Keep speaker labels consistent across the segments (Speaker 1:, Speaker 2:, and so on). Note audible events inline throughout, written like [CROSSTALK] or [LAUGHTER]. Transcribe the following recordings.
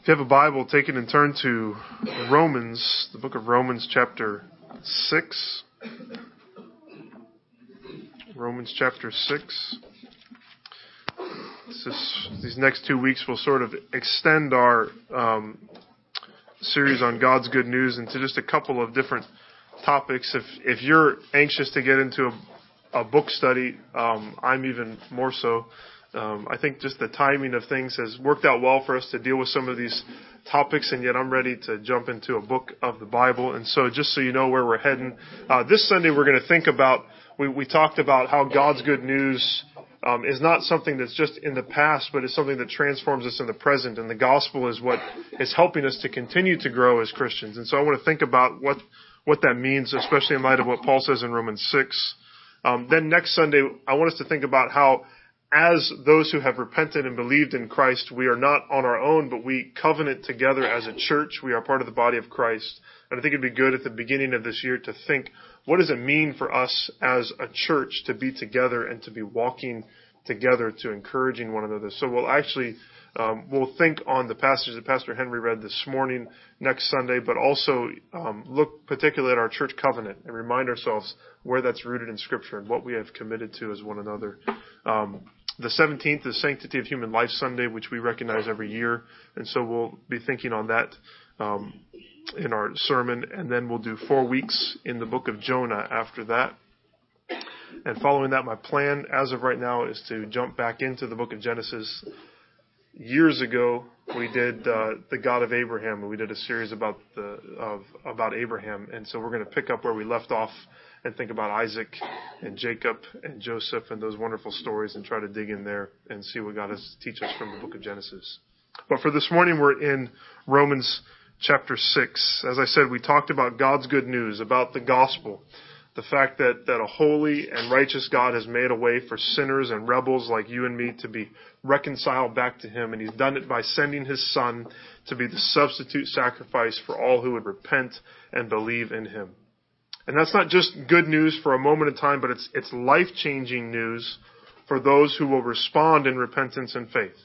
Speaker 1: If you have a Bible, take it and turn to Romans, the book of Romans, chapter 6. Romans chapter 6. Is, these next two weeks will sort of extend our um, series on God's good news into just a couple of different topics. If if you're anxious to get into a, a book study, um, I'm even more so. Um, I think just the timing of things has worked out well for us to deal with some of these topics, and yet I'm ready to jump into a book of the Bible. And so, just so you know where we're heading, uh, this Sunday we're going to think about. We, we talked about how God's good news um, is not something that's just in the past, but it's something that transforms us in the present. And the gospel is what is helping us to continue to grow as Christians. And so, I want to think about what what that means, especially in light of what Paul says in Romans six. Um, then next Sunday, I want us to think about how as those who have repented and believed in Christ, we are not on our own, but we covenant together as a church. We are part of the body of Christ. And I think it'd be good at the beginning of this year to think, what does it mean for us as a church to be together and to be walking together to encouraging one another? So we'll actually, um, we'll think on the passage that Pastor Henry read this morning next Sunday, but also um, look particularly at our church covenant and remind ourselves where that's rooted in Scripture and what we have committed to as one another. Um, the 17th is Sanctity of Human Life Sunday, which we recognize every year, and so we'll be thinking on that um, in our sermon, and then we'll do four weeks in the book of Jonah after that. And following that, my plan as of right now is to jump back into the book of Genesis. Years ago, we did uh, the God of Abraham, and we did a series about the of about Abraham, and so we're going to pick up where we left off and think about Isaac and Jacob and Joseph and those wonderful stories and try to dig in there and see what God has teach us from the book of Genesis. But for this morning, we're in Romans chapter 6. As I said, we talked about God's good news, about the gospel, the fact that, that a holy and righteous God has made a way for sinners and rebels like you and me to be reconciled back to Him, and He's done it by sending His Son to be the substitute sacrifice for all who would repent and believe in Him. And that's not just good news for a moment in time, but it's, it's life-changing news for those who will respond in repentance and faith.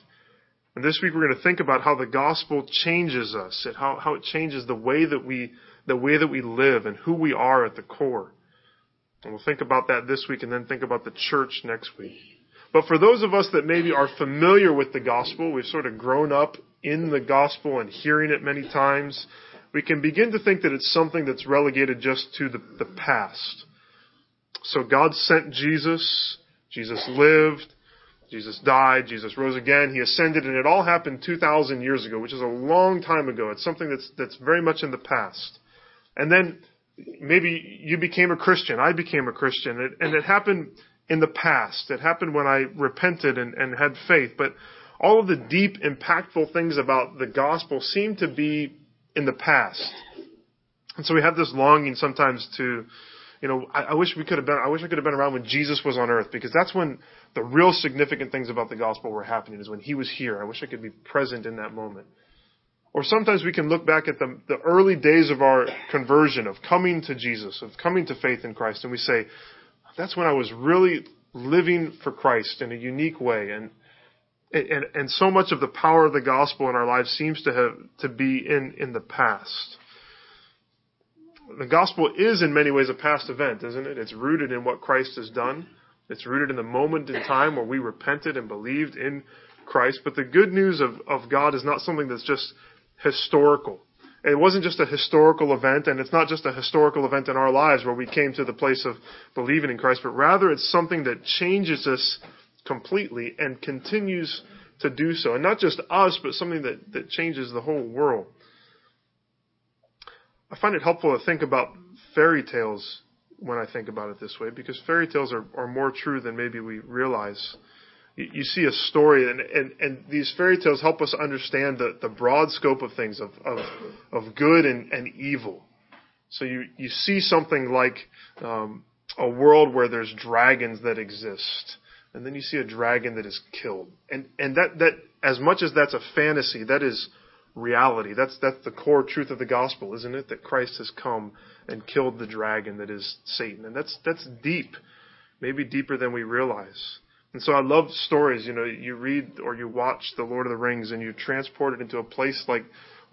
Speaker 1: And this week we're going to think about how the gospel changes us, how, how it changes the way that we, the way that we live and who we are at the core. And we'll think about that this week and then think about the church next week. But for those of us that maybe are familiar with the gospel, we've sort of grown up in the gospel and hearing it many times, we can begin to think that it's something that's relegated just to the, the past. So God sent Jesus, Jesus lived, Jesus died, Jesus rose again, He ascended, and it all happened 2,000 years ago, which is a long time ago. It's something that's, that's very much in the past. And then maybe you became a Christian, I became a Christian, and it happened in the past. It happened when I repented and, and had faith, but all of the deep, impactful things about the gospel seem to be in the past. And so we have this longing sometimes to, you know, I, I wish we could have been, I wish I could have been around when Jesus was on earth because that's when the real significant things about the gospel were happening is when he was here. I wish I could be present in that moment. Or sometimes we can look back at the, the early days of our conversion, of coming to Jesus, of coming to faith in Christ, and we say, that's when I was really living for Christ in a unique way. And, and, and so much of the power of the gospel in our lives seems to have to be in, in the past. The gospel is in many ways a past event, isn't it? It's rooted in what Christ has done. It's rooted in the moment in time where we repented and believed in Christ. But the good news of, of God is not something that's just historical. It wasn't just a historical event, and it's not just a historical event in our lives where we came to the place of believing in Christ, but rather it's something that changes us completely and continues to do so. And not just us, but something that, that changes the whole world. I find it helpful to think about fairy tales when I think about it this way, because fairy tales are, are more true than maybe we realize. You, you see a story, and, and, and these fairy tales help us understand the, the broad scope of things, of, of, of good and, and evil. So you, you see something like um, a world where there's dragons that exist and then you see a dragon that is killed. And and that that as much as that's a fantasy, that is reality. That's that's the core truth of the gospel, isn't it? That Christ has come and killed the dragon that is Satan. And that's that's deep. Maybe deeper than we realize. And so I love stories. You know, you read or you watch The Lord of the Rings and you're transported into a place like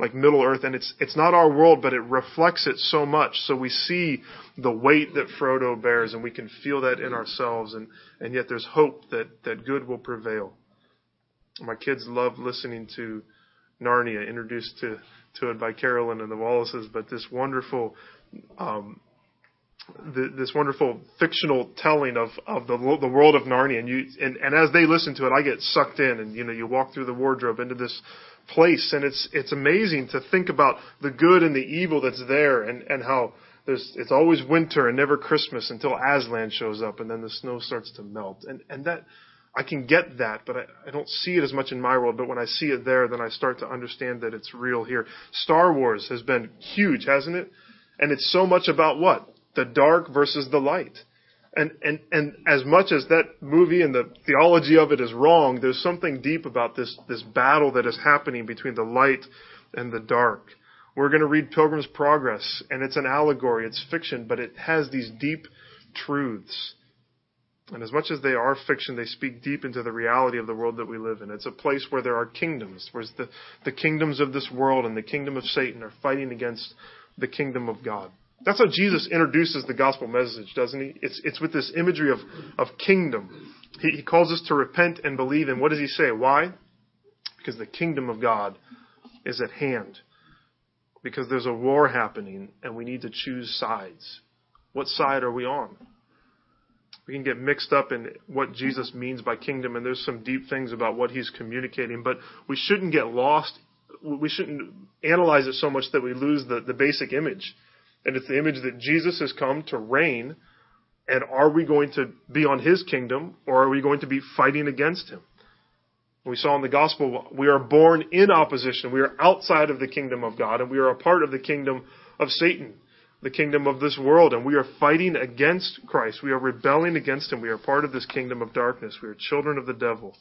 Speaker 1: like Middle Earth, and it's it's not our world, but it reflects it so much. So we see the weight that Frodo bears, and we can feel that in ourselves, and and yet there's hope that that good will prevail. My kids love listening to Narnia, introduced to to it by Carolyn and the Wallaces, but this wonderful. Um, the, this wonderful fictional telling of, of the, the world of Narnia, and you and, and as they listen to it, I get sucked in, and you know you walk through the wardrobe into this place, and it's it's amazing to think about the good and the evil that's there, and and how there's it's always winter and never Christmas until Aslan shows up, and then the snow starts to melt, and and that I can get that, but I, I don't see it as much in my world. But when I see it there, then I start to understand that it's real here. Star Wars has been huge, hasn't it? And it's so much about what the dark versus the light. And, and, and as much as that movie and the theology of it is wrong, there's something deep about this, this battle that is happening between the light and the dark. We're going to read Pilgrim's Progress, and it's an allegory, it's fiction, but it has these deep truths. And as much as they are fiction, they speak deep into the reality of the world that we live in. It's a place where there are kingdoms, where the, the kingdoms of this world and the kingdom of Satan are fighting against the kingdom of God. That's how Jesus introduces the gospel message, doesn't he? It's, it's with this imagery of, of kingdom. He, he calls us to repent and believe. And what does he say? Why? Because the kingdom of God is at hand. Because there's a war happening and we need to choose sides. What side are we on? We can get mixed up in what Jesus means by kingdom, and there's some deep things about what he's communicating, but we shouldn't get lost. We shouldn't analyze it so much that we lose the, the basic image and it's the image that Jesus has come to reign. And are we going to be on his kingdom or are we going to be fighting against him? We saw in the gospel, we are born in opposition. We are outside of the kingdom of God and we are a part of the kingdom of Satan, the kingdom of this world. And we are fighting against Christ. We are rebelling against him. We are part of this kingdom of darkness. We are children of the devil.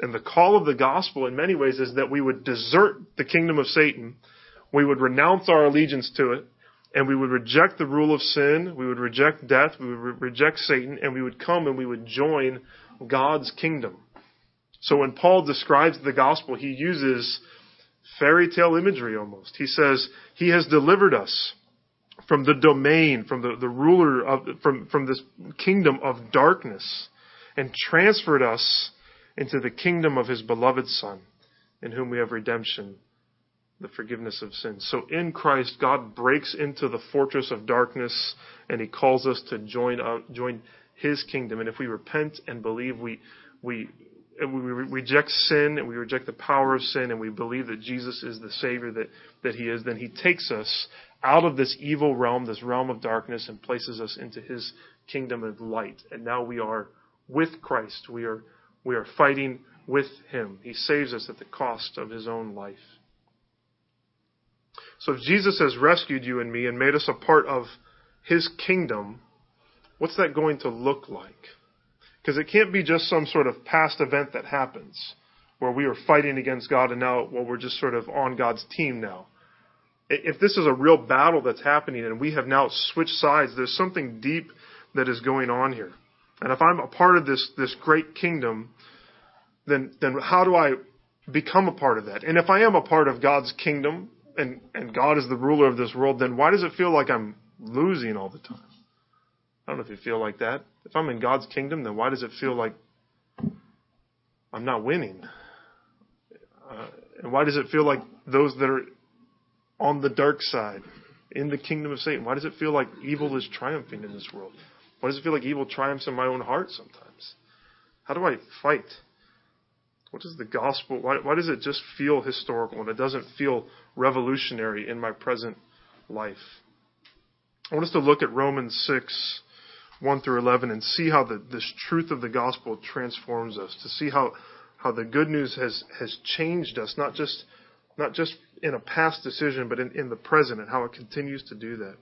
Speaker 1: And the call of the gospel in many ways is that we would desert the kingdom of Satan. We would renounce our allegiance to it and we would reject the rule of sin, we would reject death, we would re- reject Satan, and we would come and we would join God's kingdom. So when Paul describes the gospel, he uses fairy tale imagery almost. He says, He has delivered us from the domain, from the, the ruler of, from, from this kingdom of darkness, and transferred us into the kingdom of His beloved Son, in whom we have redemption the forgiveness of sins. So in Christ, God breaks into the fortress of darkness and he calls us to join out, join his kingdom. And if we repent and believe, we, we, we reject sin and we reject the power of sin and we believe that Jesus is the Savior that, that He is, then He takes us out of this evil realm, this realm of darkness, and places us into His kingdom of light. And now we are with Christ. We are, we are fighting with Him. He saves us at the cost of His own life. So if Jesus has rescued you and me and made us a part of his kingdom, what's that going to look like? Because it can't be just some sort of past event that happens where we are fighting against God and now, well, we're just sort of on God's team now. If this is a real battle that's happening and we have now switched sides, there's something deep that is going on here. And if I'm a part of this, this great kingdom, then, then how do I become a part of that? And if I am a part of God's kingdom, and and God is the ruler of this world, then why does it feel like I'm losing all the time? I don't know if you feel like that. If I'm in God's kingdom, then why does it feel like I'm not winning? Uh, and why does it feel like those that are on the dark side, in the kingdom of Satan, why does it feel like evil is triumphing in this world? Why does it feel like evil triumphs in my own heart sometimes? How do I fight? What does the gospel, why, why does it just feel historical and it doesn't feel revolutionary in my present life? I want us to look at Romans 6, 1 through 11 and see how the, this truth of the gospel transforms us, to see how, how the good news has, has changed us, not just, not just in a past decision, but in, in the present and how it continues to do that.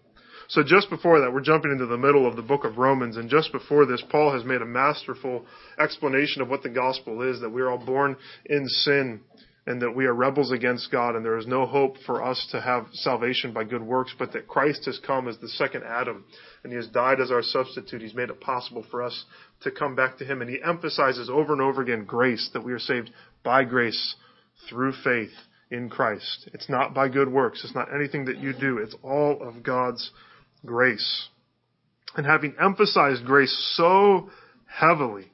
Speaker 1: So just before that, we're jumping into the middle of the book of Romans, and just before this, Paul has made a masterful explanation of what the gospel is, that we're all born in sin, and that we are rebels against God and there is no hope for us to have salvation by good works, but that Christ has come as the second Adam and he has died as our substitute. He's made it possible for us to come back to him and he emphasizes over and over again grace, that we are saved by grace through faith in Christ. It's not by good works. It's not anything that you do. It's all of God's grace. And having emphasized grace so heavily,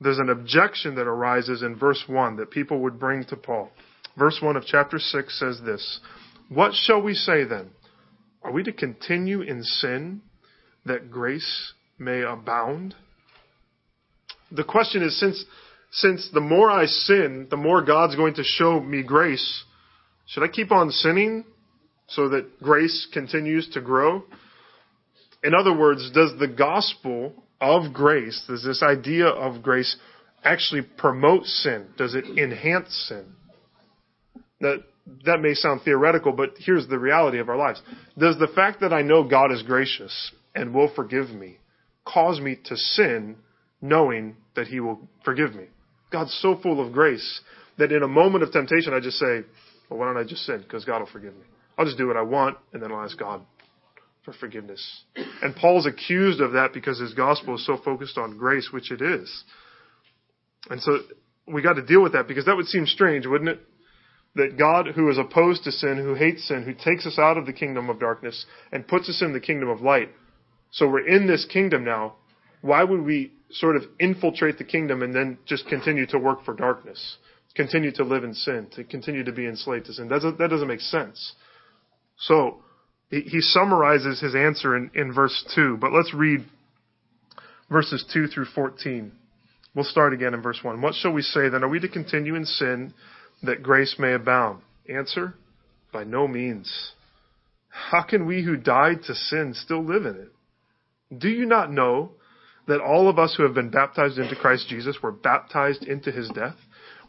Speaker 1: there's an objection that arises in verse 1 that people would bring to Paul. Verse 1 of chapter 6 says this What shall we say then? Are we to continue in sin that grace may abound? The question is since, since the more I sin, the more God's going to show me grace, should I keep on sinning so that grace continues to grow? In other words, does the gospel of grace, does this idea of grace actually promote sin? Does it enhance sin? That, that may sound theoretical, but here's the reality of our lives. Does the fact that I know God is gracious and will forgive me cause me to sin knowing that He will forgive me? God's so full of grace that in a moment of temptation, I just say, well, why don't I just sin? Because God will forgive me. I'll just do what I want and then I'll ask God for forgiveness. And Paul's accused of that because his gospel is so focused on grace, which it is. And so we got to deal with that because that would seem strange, wouldn't it? That God, who is opposed to sin, who hates sin, who takes us out of the kingdom of darkness and puts us in the kingdom of light. So we're in this kingdom now. Why would we sort of infiltrate the kingdom and then just continue to work for darkness? Continue to live in sin, to continue to be enslaved to sin. That doesn't, that doesn't make sense. So, he summarizes his answer in, in verse 2, but let's read verses 2 through 14. We'll start again in verse 1. What shall we say then? Are we to continue in sin that grace may abound? Answer, by no means. How can we who died to sin still live in it? Do you not know that all of us who have been baptized into Christ Jesus were baptized into his death?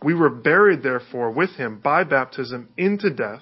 Speaker 1: We were buried therefore with him by baptism into death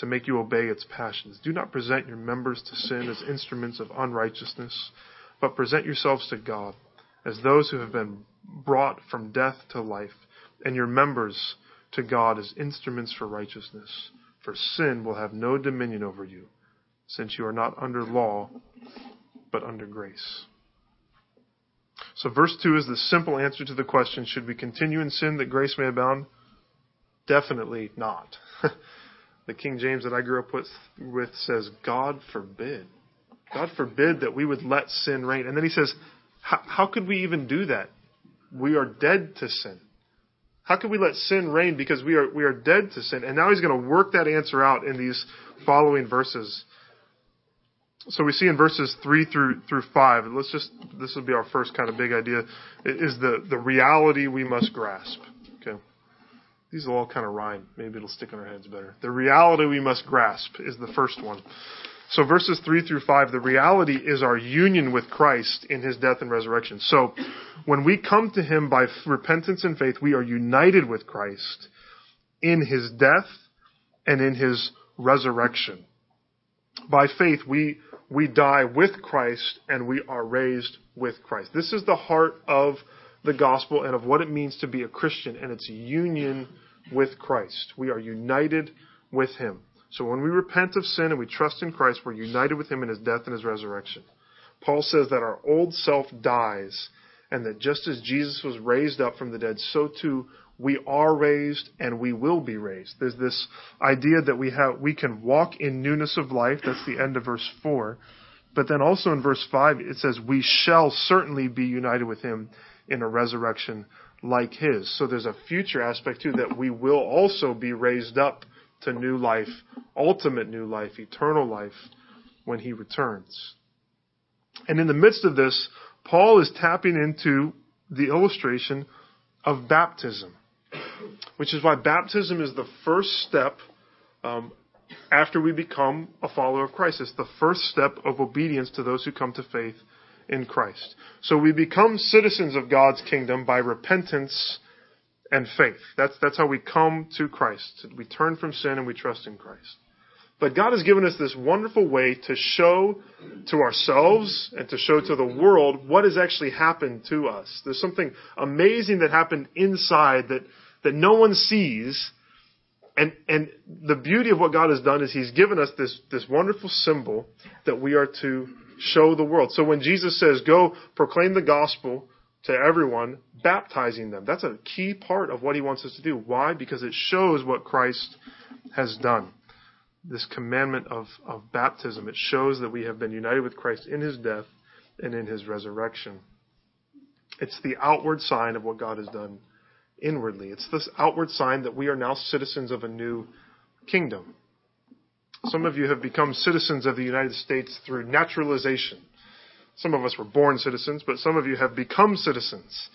Speaker 1: to make you obey its passions. Do not present your members to sin as instruments of unrighteousness, but present yourselves to God as those who have been brought from death to life, and your members to God as instruments for righteousness. For sin will have no dominion over you, since you are not under law, but under grace. So verse 2 is the simple answer to the question, should we continue in sin that grace may abound? Definitely not. [LAUGHS] the King James that I grew up with, with says, God forbid. God forbid that we would let sin reign. And then he says, how could we even do that? We are dead to sin. How could we let sin reign because we are we are dead to sin? And now he's going to work that answer out in these following verses. So we see in verses three through through five. Let's just this will be our first kind of big idea. Is the the reality we must grasp. These will all kind of rhyme. Maybe it'll stick in our heads better. The reality we must grasp is the first one. So verses 3 through 5, the reality is our union with Christ in his death and resurrection. So when we come to him by repentance and faith, we are united with Christ in his death and in his resurrection. By faith, we, we die with Christ and we are raised with Christ. This is the heart of the gospel and of what it means to be a Christian and its union with Christ. We are united with Him. So when we repent of sin and we trust in Christ, we're united with Him in His death and His resurrection. Paul says that our old self dies and that just as Jesus was raised up from the dead, so too we are raised and we will be raised. There's this idea that we have, we can walk in newness of life. That's the end of verse 4. But then also in verse 5, it says, we shall certainly be united with him in a resurrection like his. So there's a future aspect too that we will also be raised up to new life, ultimate new life, eternal life when he returns. And in the midst of this, Paul is tapping into the illustration of baptism which is why baptism is the first step um, after we become a follower of Christ. It's the first step of obedience to those who come to faith in Christ. So we become citizens of God's kingdom by repentance and faith. That's, that's how we come to Christ. We turn from sin and we trust in Christ. But God has given us this wonderful way to show to ourselves and to show to the world what has actually happened to us. There's something amazing that happened inside that that no one sees. And, and the beauty of what God has done is He's given us this, this wonderful symbol that we are to show the world. So when Jesus says, go proclaim the gospel to everyone, baptizing them, that's a key part of what He wants us to do. Why? Because it shows what Christ has done. This commandment of, of baptism, it shows that we have been united with Christ in His death and in His resurrection. It's the outward sign of what God has done inwardly. It's this outward sign that we are now citizens of a new kingdom. Some of you have become citizens of the United States through naturalization. Some of us were born citizens, but some of you have become citizens.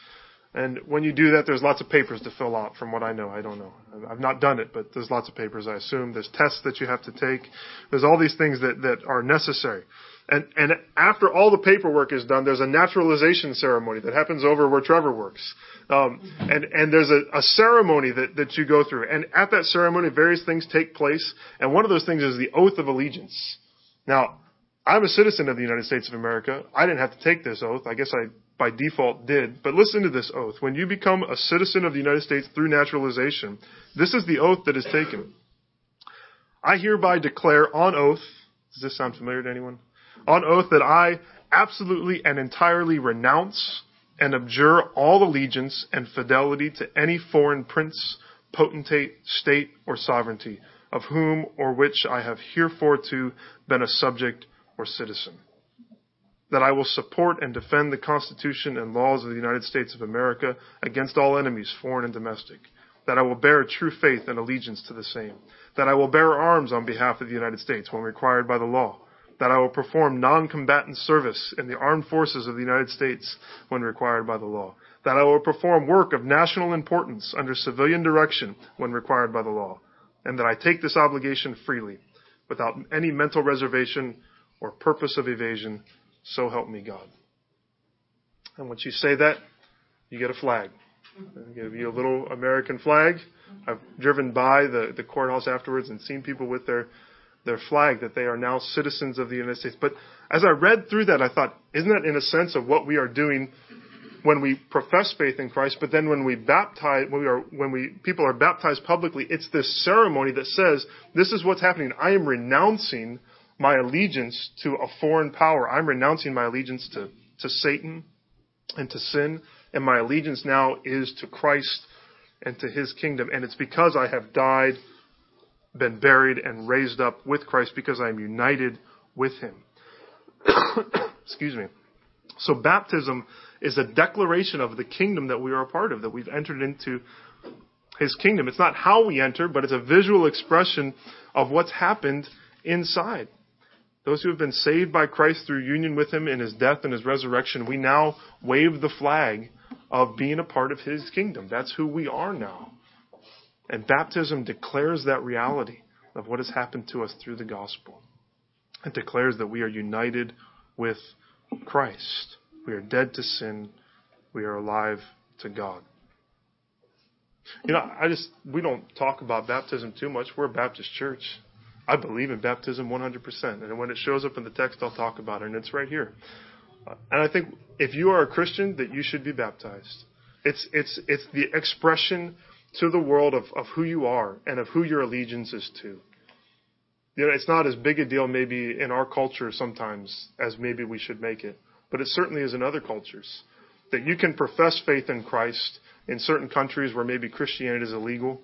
Speaker 1: And when you do that, there's lots of papers to fill out from what I know. I don't know. I've not done it, but there's lots of papers, I assume. There's tests that you have to take. There's all these things that, that are necessary. And, and after all the paperwork is done, there's a naturalization ceremony that happens over where Trevor works. Um, and, and there's a, a ceremony that, that you go through. And at that ceremony, various things take place. And one of those things is the oath of allegiance. Now, I'm a citizen of the United States of America. I didn't have to take this oath. I guess I by default did. But listen to this oath. When you become a citizen of the United States through naturalization, this is the oath that is taken. I hereby declare on oath, does this sound familiar to anyone? on oath that I absolutely and entirely renounce and abjure all allegiance and fidelity to any foreign prince, potentate, state, or sovereignty, of whom or which I have hereforto been a subject or citizen. That I will support and defend the Constitution and laws of the United States of America against all enemies, foreign and domestic. That I will bear true faith and allegiance to the same. That I will bear arms on behalf of the United States when required by the law that I will perform non-combatant service in the armed forces of the United States when required by the law, that I will perform work of national importance under civilian direction when required by the law, and that I take this obligation freely, without any mental reservation or purpose of evasion, so help me God. And once you say that, you get a flag. I give you a little American flag. I've driven by the, the courthouse afterwards and seen people with their their flag that they are now citizens of the United States. But as I read through that, I thought, isn't that in a sense of what we are doing when we profess faith in Christ? But then when we baptize, when we are, when we people are baptized publicly, it's this ceremony that says, this is what's happening. I am renouncing my allegiance to a foreign power. I'm renouncing my allegiance to, to Satan and to sin, and my allegiance now is to Christ and to His kingdom. And it's because I have died been buried and raised up with Christ because I am united with him. [COUGHS] Excuse me. So baptism is a declaration of the kingdom that we are a part of, that we've entered into his kingdom. It's not how we enter, but it's a visual expression of what's happened inside. Those who have been saved by Christ through union with him in his death and his resurrection, we now wave the flag of being a part of his kingdom. That's who we are now. And baptism declares that reality of what has happened to us through the gospel. It declares that we are united with Christ. We are dead to sin. We are alive to God. You know, I just, we don't talk about baptism too much. We're a Baptist church. I believe in baptism 100%. And when it shows up in the text, I'll talk about it. And it's right here. And I think if you are a Christian, that you should be baptized. It's, it's, it's the expression to the world of, of who you are and of who your allegiance is to. You know, it's not as big a deal maybe in our culture sometimes as maybe we should make it, but it certainly is in other cultures. That you can profess faith in Christ in certain countries where maybe Christianity is illegal.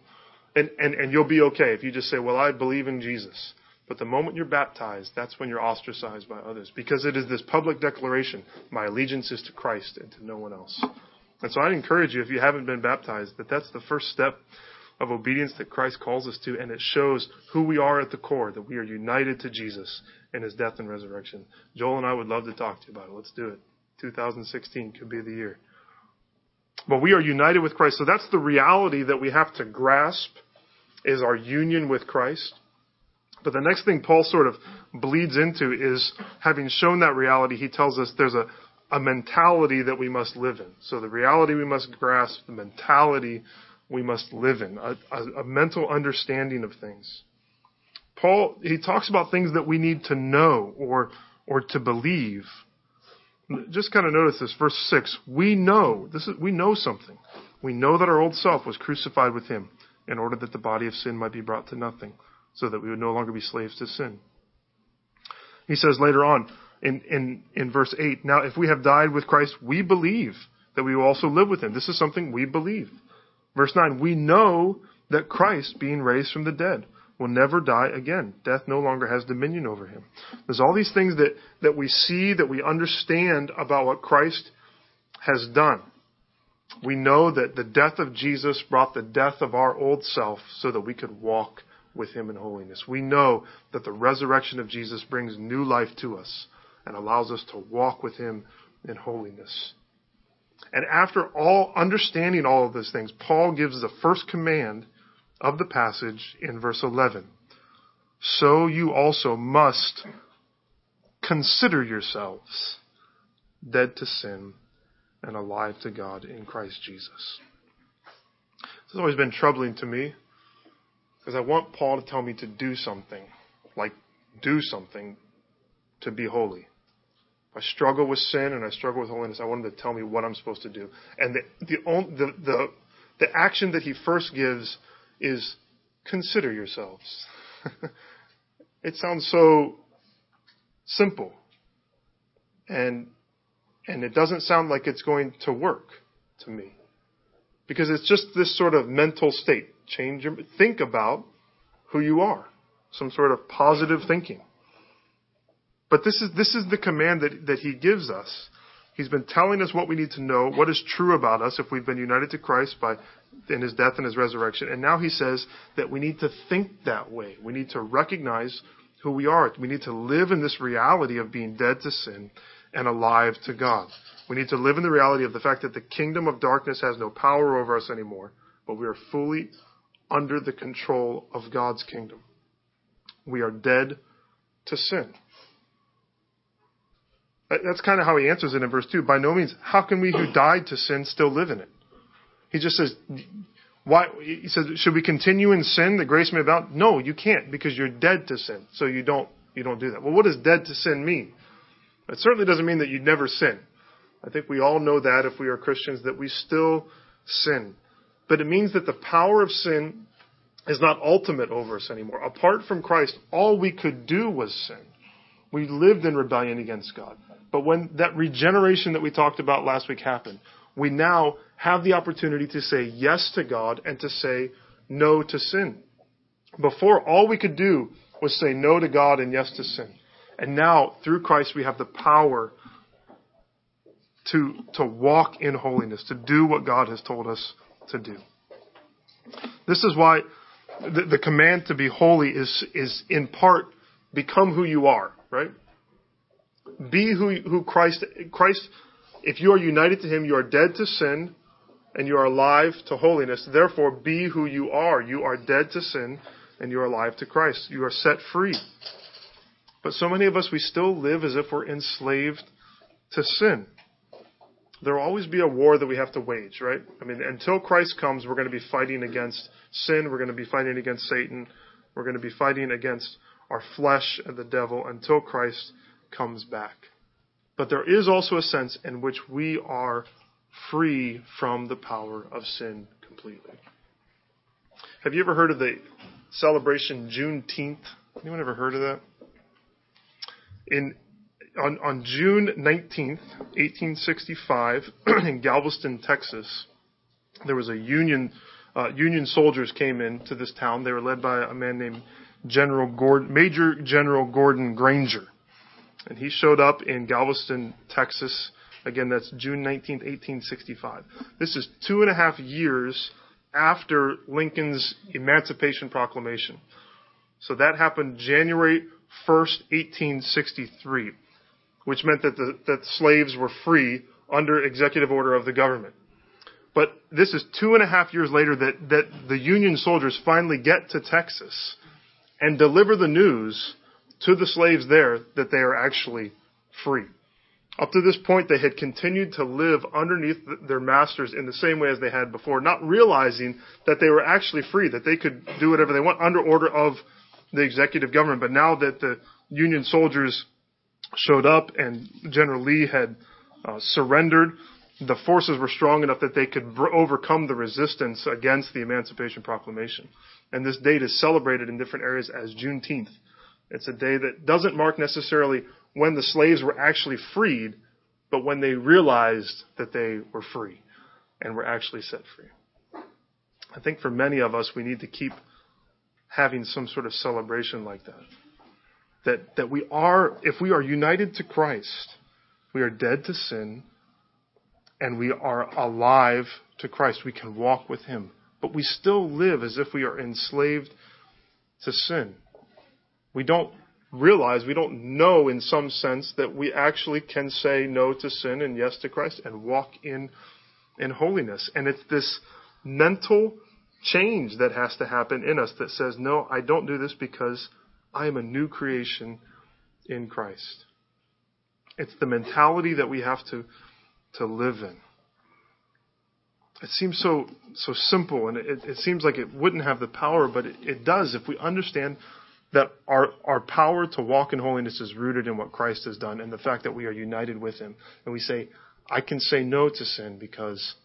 Speaker 1: And, and, and you'll be okay if you just say, well, I believe in Jesus. But the moment you're baptized, that's when you're ostracized by others because it is this public declaration, my allegiance is to Christ and to no one else. And so I'd encourage you, if you haven't been baptized, that that's the first step of obedience that Christ calls us to, and it shows who we are at the core, that we are united to Jesus in his death and resurrection. Joel and I would love to talk to you about it. Let's do it. 2016 could be the year. But we are united with Christ. So that's the reality that we have to grasp is our union with Christ. But the next thing Paul sort of bleeds into is having shown that reality, he tells us there's a, a mentality that we must live in. So the reality we must grasp, the mentality we must live in, a, a, a mental understanding of things. Paul, he talks about things that we need to know or, or to believe. Just kind of notice this, verse 6. We know, this is, we know something. We know that our old self was crucified with him in order that the body of sin might be brought to nothing, so that we would no longer be slaves to sin. He says later on in, in, in verse 8, Now if we have died with Christ, we believe that we will also live with him. This is something we believe. Verse 9, we know that Christ, being raised from the dead, will never die again. Death no longer has dominion over him. There's all these things that, that we see, that we understand about what Christ has done. We know that the death of Jesus brought the death of our old self so that we could walk with him in holiness. We know that the resurrection of Jesus brings new life to us and allows us to walk with him in holiness. And after all understanding all of those things, Paul gives the first command of the passage in verse 11. So you also must consider yourselves dead to sin and alive to God in Christ Jesus. This has always been troubling to me because I want Paul to tell me to do something, like do something to be holy. I struggle with sin and I struggle with holiness. I want him to tell me what I'm supposed to do. And the the only, the the, the action that he first gives is consider yourselves. [LAUGHS] it sounds so simple. And and it doesn't sound like it's going to work to me. Because it's just this sort of mental state. Change your think about who you are. Some sort of positive thinking. But this is this is the command that, that he gives us. He's been telling us what we need to know, what is true about us if we've been united to Christ by in his death and his resurrection. And now he says that we need to think that way. We need to recognize who we are. We need to live in this reality of being dead to sin and alive to God. We need to live in the reality of the fact that the kingdom of darkness has no power over us anymore, but we are fully under the control of God's kingdom. We are dead to sin. Uh, that's kind of how he answers it in verse 2. By no means, how can we who died to sin still live in it? He just says, why, he says, should we continue in sin that grace may abound? No, you can't because you're dead to sin. So you don't, you don't do that. Well, what does dead to sin mean? It certainly doesn't mean that you never sin. I think we all know that if we are Christians that we still sin. But it means that the power of sin is not ultimate over us anymore. Apart from Christ, all we could do was sin. We lived in rebellion against God. But when that regeneration that we talked about last week happened, we now have the opportunity to say yes to God and to say no to sin. Before, all we could do was say no to God and yes to sin. And now, through Christ, we have the power to, to walk in holiness, to do what God has told us to do. This is why the, the command to be holy is, is in part become who you are, right? Be who, who Christ, Christ, if you are united to Him, you are dead to sin and you are alive to holiness. Therefore, be who you are. You are dead to sin and you are alive to Christ. You are set free. But so many of us, we still live as if we're enslaved to sin. There will always be a war that we have to wage, right? I mean, until Christ comes, we're going to be fighting against sin. We're going to be fighting against Satan. We're going to be fighting against our flesh and the devil until Christ comes back. But there is also a sense in which we are free from the power of sin completely. Have you ever heard of the celebration Juneteenth? Anyone ever heard of that? In on, on June 19th, 1865, [CLEARS THROAT] in Galveston, Texas, there was a Union uh, Union soldiers came into this town. They were led by a man named General Gordon, Major General Gordon Granger, and he showed up in Galveston, Texas. Again, that's June 19, 1865. This is two and a half years after Lincoln's Emancipation Proclamation. So that happened January 1st, 1863, which meant that the that slaves were free under executive order of the government. But this is two and a half years later that, that the Union soldiers finally get to Texas and deliver the news to the slaves there that they are actually free. Up to this point, they had continued to live underneath their masters in the same way as they had before, not realizing that they were actually free, that they could do whatever they want under order of the executive government. But now that the Union soldiers showed up and General Lee had uh, surrendered, the forces were strong enough that they could br- overcome the resistance against the Emancipation Proclamation. And this date is celebrated in different areas as Juneteenth. It's a day that doesn't mark necessarily when the slaves were actually freed, but when they realized that they were free and were actually set free. I think for many of us, we need to keep having some sort of celebration like that. That, that we are, if we are united to Christ, we are dead to sin and we are alive to Christ. We can walk with Him. But we still live as if we are enslaved to sin. We don't realize, we don't know in some sense that we actually can say no to sin and yes to Christ and walk in, in holiness. And it's this mental change that has to happen in us that says, no, I don't do this because I am a new creation in Christ. It's the mentality that we have to, to live in. It seems so, so simple and it, it seems like it wouldn't have the power, but it, it does if we understand that our, our power to walk in holiness is rooted in what Christ has done and the fact that we are united with Him. And we say, I can say no to sin because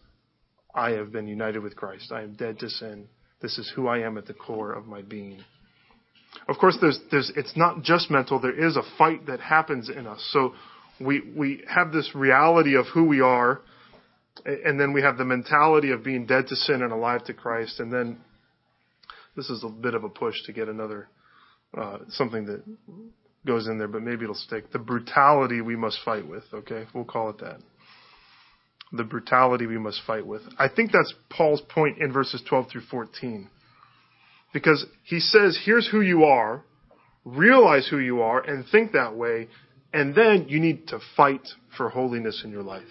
Speaker 1: I have been united with Christ. I am dead to sin. This is who I am at the core of my being. Of course, there's, there's, it's not just mental. There is a fight that happens in us. So we, we have this reality of who we are, and then we have the mentality of being dead to sin and alive to Christ. And then this is a bit of a push to get another uh, something that goes in there, but maybe it'll stick. The brutality we must fight with. Okay, we'll call it that. The brutality we must fight with. I think that's Paul's point in verses 12 through 14. Because he says, here's who you are, realize who you are, and think that way, and then you need to fight for holiness in your life.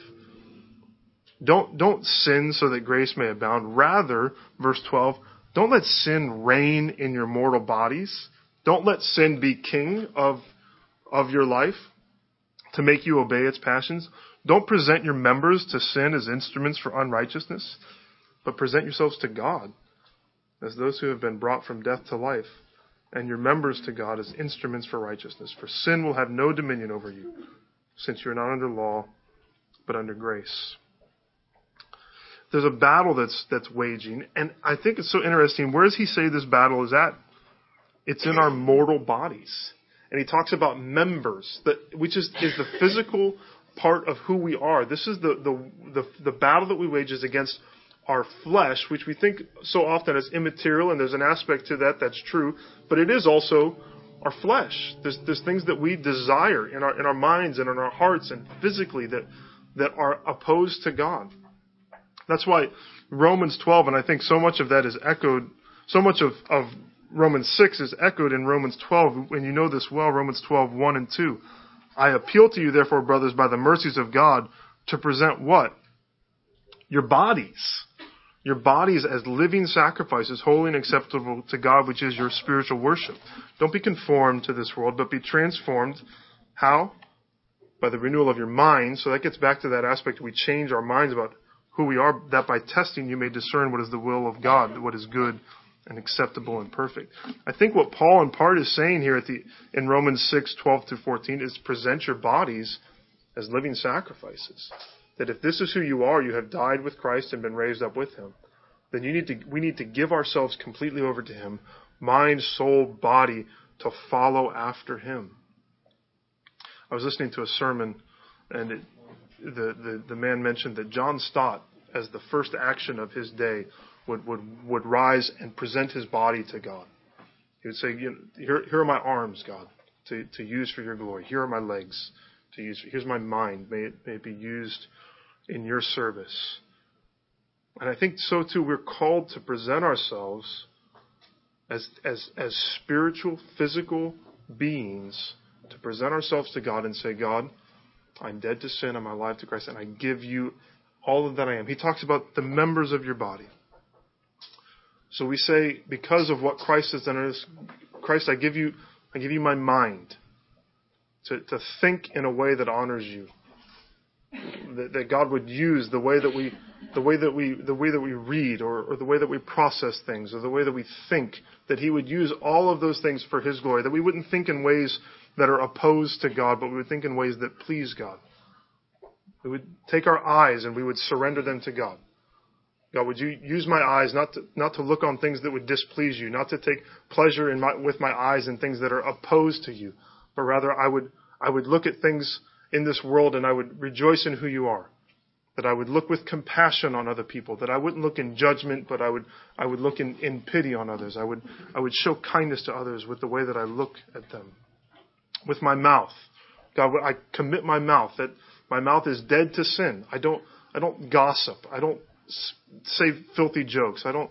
Speaker 1: Don't, don't sin so that grace may abound. Rather, verse 12, don't let sin reign in your mortal bodies don't let sin be king of, of your life to make you obey its passions. Don't present your members to sin as instruments for unrighteousness, but present yourselves to God as those who have been brought from death to life, and your members to God as instruments for righteousness. For sin will have no dominion over you, since you are not under law, but under grace. There's a battle that's that's waging, and I think it's so interesting. Where does he say this battle is at? It's in our mortal bodies. And he talks about members, that, which is, is the physical part of who we are. This is the, the, the, the battle that we wage is against our flesh, which we think so often as immaterial, and there's an aspect to that that's true, but it is also our flesh. There's, there's things that we desire in our, in our minds and in our hearts and physically that, that are opposed to God. That's why Romans 12, and I think so much of that is echoed, so much of, of Romans 6 is echoed in Romans 12, and you know this well, Romans 12, 1 and 2. I appeal to you, therefore, brothers, by the mercies of God, to present what? Your bodies. Your bodies as living sacrifices, holy and acceptable to God, which is your spiritual worship. Don't be conformed to this world, but be transformed. How? By the renewal of your mind. So that gets back to that aspect. We change our minds about who we are, that by testing you may discern what is the will of God, what is good and acceptable and perfect. I think what Paul in part is saying here at the in Romans 6, 12 to 14 is present your bodies as living sacrifices. That if this is who you are, you have died with Christ and been raised up with him, then you need to we need to give ourselves completely over to him, mind, soul, body, to follow after him. I was listening to a sermon and it, the, the, the man mentioned that John Stott as the first action of his day, would, would, would rise and present his body to God. He would say, here, here are my arms, God, to, to use for your glory. Here are my legs to use. Here's my mind. May it, may it be used in your service. And I think so too, we're called to present ourselves as, as, as spiritual, physical beings, to present ourselves to God and say, God, I'm dead to sin, I'm alive to Christ, and I give you all of that I am. He talks about the members of your body. So we say, because of what Christ has done, Christ, I give you, I give you my mind to, to think in a way that honors you that, that God would use the way that we the way that we the way that we read or, or the way that we process things or the way that we think that he would use all of those things for his glory. That we wouldn't think in ways that are opposed to God but we would think in ways that please God. We would take our eyes and we would surrender them to God God would you use my eyes not to not to look on things that would displease you not to take pleasure in my with my eyes in things that are opposed to you but rather I would I would look at things in this world and I would rejoice in who you are. That I would look with compassion on other people, that I wouldn't look in judgment, but I would, I would look in, in pity on others. I would, I would show kindness to others with the way that I look at them. With my mouth. God, I commit my mouth that my mouth is dead to sin. I don't, I don't gossip. I don't say filthy jokes. I don't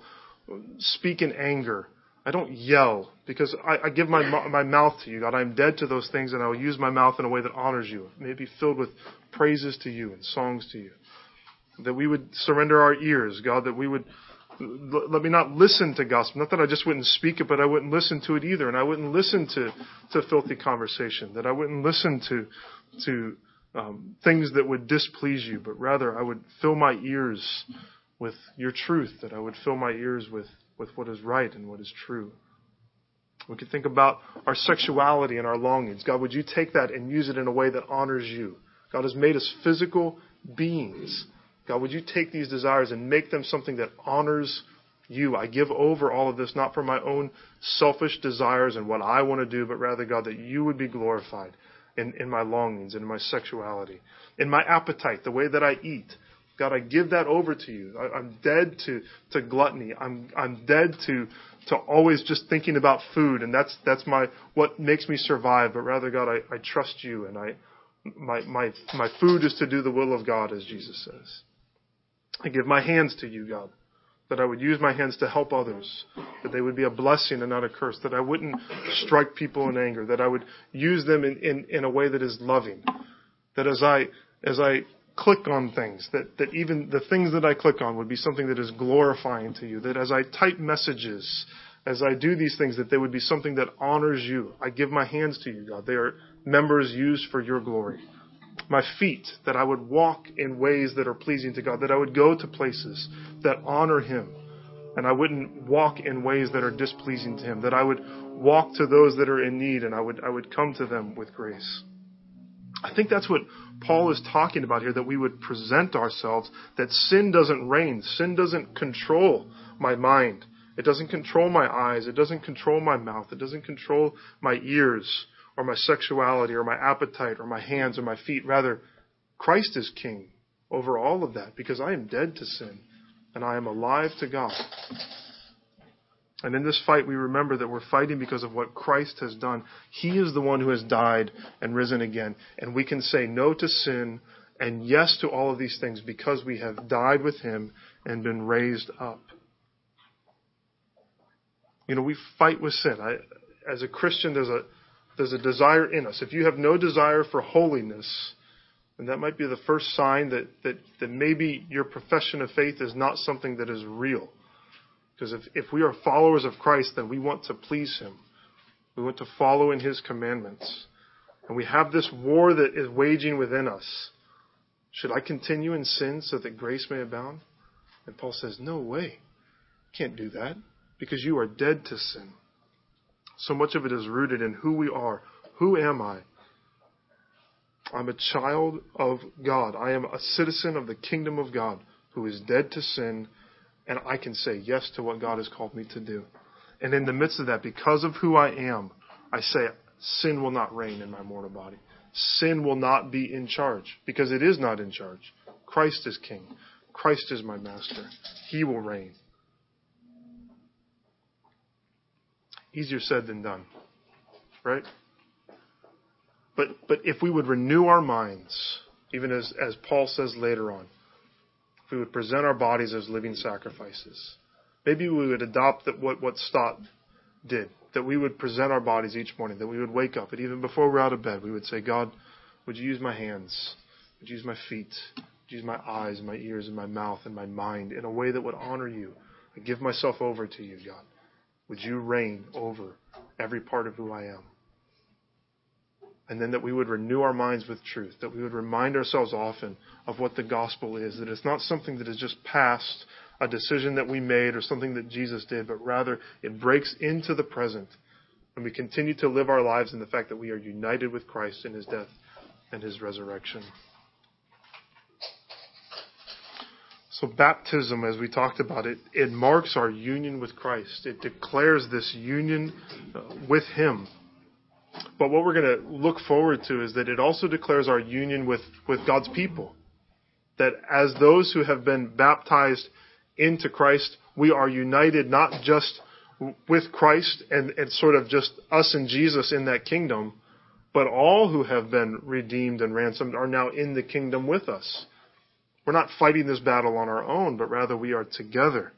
Speaker 1: speak in anger. I don't yell because I, I give my my mouth to you, God. I am dead to those things, and I will use my mouth in a way that honors you. May it be filled with praises to you and songs to you. That we would surrender our ears, God. That we would let me not listen to gospel. Not that I just wouldn't speak it, but I wouldn't listen to it either, and I wouldn't listen to to filthy conversation. That I wouldn't listen to to um, things that would displease you, but rather I would fill my ears with your truth. That I would fill my ears with with what is right and what is true. We could think about our sexuality and our longings. God, would you take that and use it in a way that honors you? God has made us physical beings. God, would you take these desires and make them something that honors you? I give over all of this not for my own selfish desires and what I want to do, but rather, God, that you would be glorified in, in my longings, in my sexuality, in my appetite, the way that I eat, God, I give that over to you. I, am dead to, to gluttony. I'm, I'm dead to, to always just thinking about food, and that's, that's my, what makes me survive. But rather, God, I, I trust you, and I, my, my, my food is to do the will of God, as Jesus says. I give my hands to you, God, that I would use my hands to help others, that they would be a blessing and not a curse, that I wouldn't strike people in anger, that I would use them in, in, in a way that is loving, that as I, as I click on things, that, that even the things that I click on would be something that is glorifying to you, that as I type messages, as I do these things, that they would be something that honors you. I give my hands to you, God. They are members used for your glory. My feet, that I would walk in ways that are pleasing to God, that I would go to places that honor Him, and I wouldn't walk in ways that are displeasing to Him, that I would walk to those that are in need, and I would, I would come to them with grace. I think that's what Paul is talking about here, that we would present ourselves, that sin doesn't reign. Sin doesn't control my mind. It doesn't control my eyes. It doesn't control my mouth. It doesn't control my ears or my sexuality or my appetite or my hands or my feet. Rather, Christ is king over all of that because I am dead to sin and I am alive to God. And in this fight, we remember that we're fighting because of what Christ has done. He is the one who has died and risen again. And we can say no to sin and yes to all of these things because we have died with Him and been raised up. You know, we fight with sin. I, as a Christian, there's a, there's a desire in us. If you have no desire for holiness, then that might be the first sign that, that, that maybe your profession of faith is not something that is real. Because if, if we are followers of Christ, then we want to please Him. We want to follow in His commandments. And we have this war that is waging within us. Should I continue in sin so that grace may abound? And Paul says, No way. You can't do that because you are dead to sin. So much of it is rooted in who we are. Who am I? I'm a child of God. I am a citizen of the kingdom of God who is dead to sin and I can say yes to what God has called me to do. And in the midst of that, because of who I am, I say sin will not reign in my mortal body. Sin will not be in charge because it is not in charge. Christ is king. Christ is my master. He will reign. Easier said than done. Right? But but if we would renew our minds, even as, as Paul says later on, if we would present our bodies as living sacrifices, maybe we would adopt that what, what Stott did, that we would present our bodies each morning, that we would wake up, and even before we're out of bed, we would say, God, would you use my hands? Would you use my feet? Would you use my eyes, my ears, and my mouth, and my mind in a way that would honor you? I give myself over to you, God. Would you reign over every part of who I am? And then that we would renew our minds with truth, that we would remind ourselves often of what the gospel is, that it's not something that is just past, a decision that we made or something that Jesus did, but rather it breaks into the present. And we continue to live our lives in the fact that we are united with Christ in his death and his resurrection. So, baptism, as we talked about it, it marks our union with Christ. It declares this union uh, with Him. But what we're going to look forward to is that it also declares our union with, with God's people. That as those who have been baptized into Christ, we are united not just with Christ and, and sort of just us and Jesus in that kingdom, but all who have been redeemed and ransomed are now in the kingdom with us. We're not fighting this battle on our own, but rather we are together.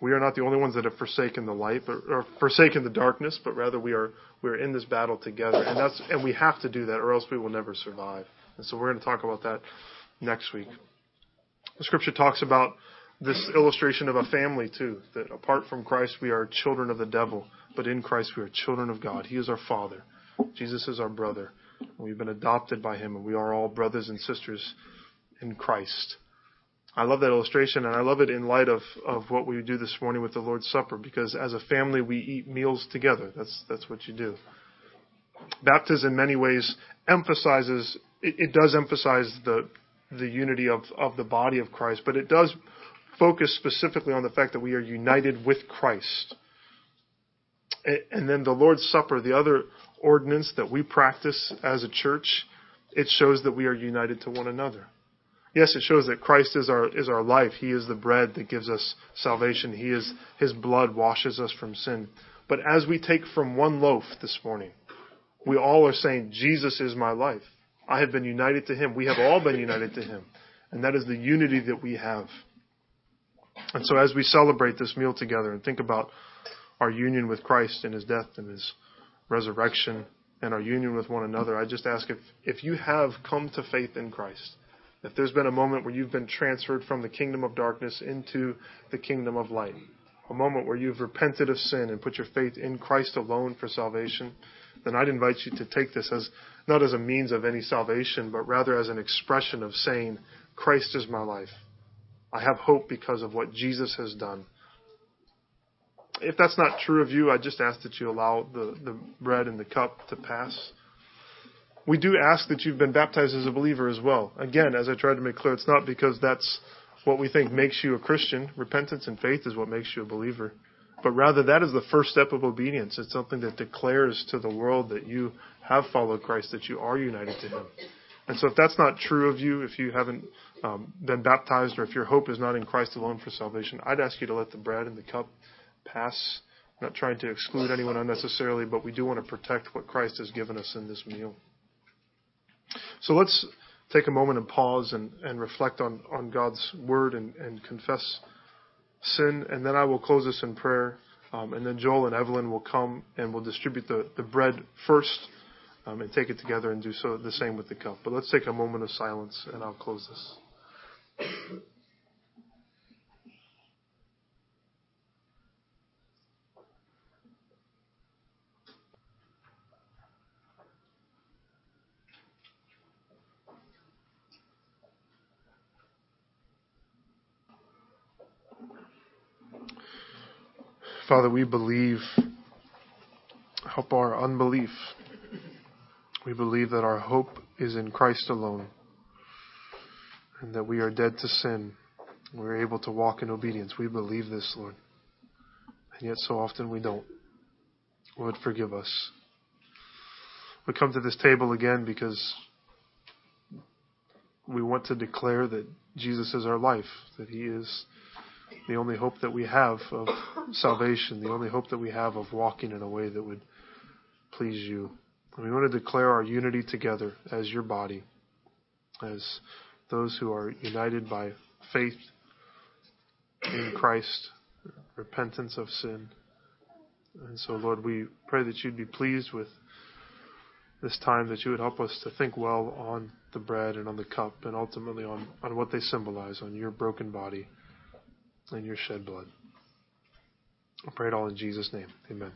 Speaker 1: We are not the only ones that have forsaken the light, but, or forsaken the darkness, but rather we are we are in this battle together, and that's and we have to do that, or else we will never survive. And so we're going to talk about that next week. The scripture talks about this illustration of a family too. That apart from Christ, we are children of the devil, but in Christ we are children of God. He is our Father. Jesus is our brother. We've been adopted by Him, and we are all brothers and sisters in Christ. I love that illustration, and I love it in light of, of what we do this morning with the Lord's Supper, because as a family we eat meals together. That's that's what you do. Baptism, in many ways, emphasizes it, it does emphasize the the unity of, of the body of Christ, but it does focus specifically on the fact that we are united with Christ. And then the Lord's Supper, the other ordinance that we practice as a church, it shows that we are united to one another. Yes, it shows that Christ is our is our life. He is the bread that gives us salvation. He is his blood washes us from sin. But as we take from one loaf this morning, we all are saying Jesus is my life. I have been united to him. We have all been united to him. And that is the unity that we have. And so as we celebrate this meal together and think about our union with Christ in his death and his resurrection and our union with one another, I just ask if, if you have come to faith in Christ, if there's been a moment where you've been transferred from the kingdom of darkness into the kingdom of light, a moment where you've repented of sin and put your faith in Christ alone for salvation, then I'd invite you to take this as not as a means of any salvation, but rather as an expression of saying, Christ is my life. I have hope because of what Jesus has done. If that's not true of you, I just ask that you allow the, the bread and the cup to pass we do ask that you've been baptized as a believer as well. Again, as I tried to make clear, it's not because that's what we think makes you a Christian. Repentance and faith is what makes you a believer. But rather, that is the first step of obedience. It's something that declares to the world that you have followed Christ, that you are united to Him. And so, if that's not true of you, if you haven't um, been baptized, or if your hope is not in Christ alone for salvation, I'd ask you to let the bread and the cup pass. I'm not trying to exclude anyone unnecessarily, but we do want to protect what Christ has given us in this meal. So let's take a moment and pause and, reflect on, God's word and, confess sin. And then I will close this in prayer. Um, and then Joel and Evelyn will come and we'll distribute the, the bread first um, and take it together and do so the same with the cup. But let's take a moment of silence and I'll close this. Father, we believe, help our unbelief. We believe that our hope is in Christ alone and that we are dead to sin. We're able to walk in obedience. We believe this, Lord. And yet so often we don't. Lord, forgive us. We come to this table again because we want to declare that Jesus is our life, that He is the only hope that we have of salvation, the only hope that we have of walking in a way that would please you. And we want to declare our unity together as your body, as those who are united by faith in Christ, repentance of sin. And so, Lord, we pray that you'd be pleased with this time, that you would help us to think well on the bread and on the cup, and ultimately on, on what they symbolize, on your broken body and your shed blood. I pray it all in Jesus' name. Amen.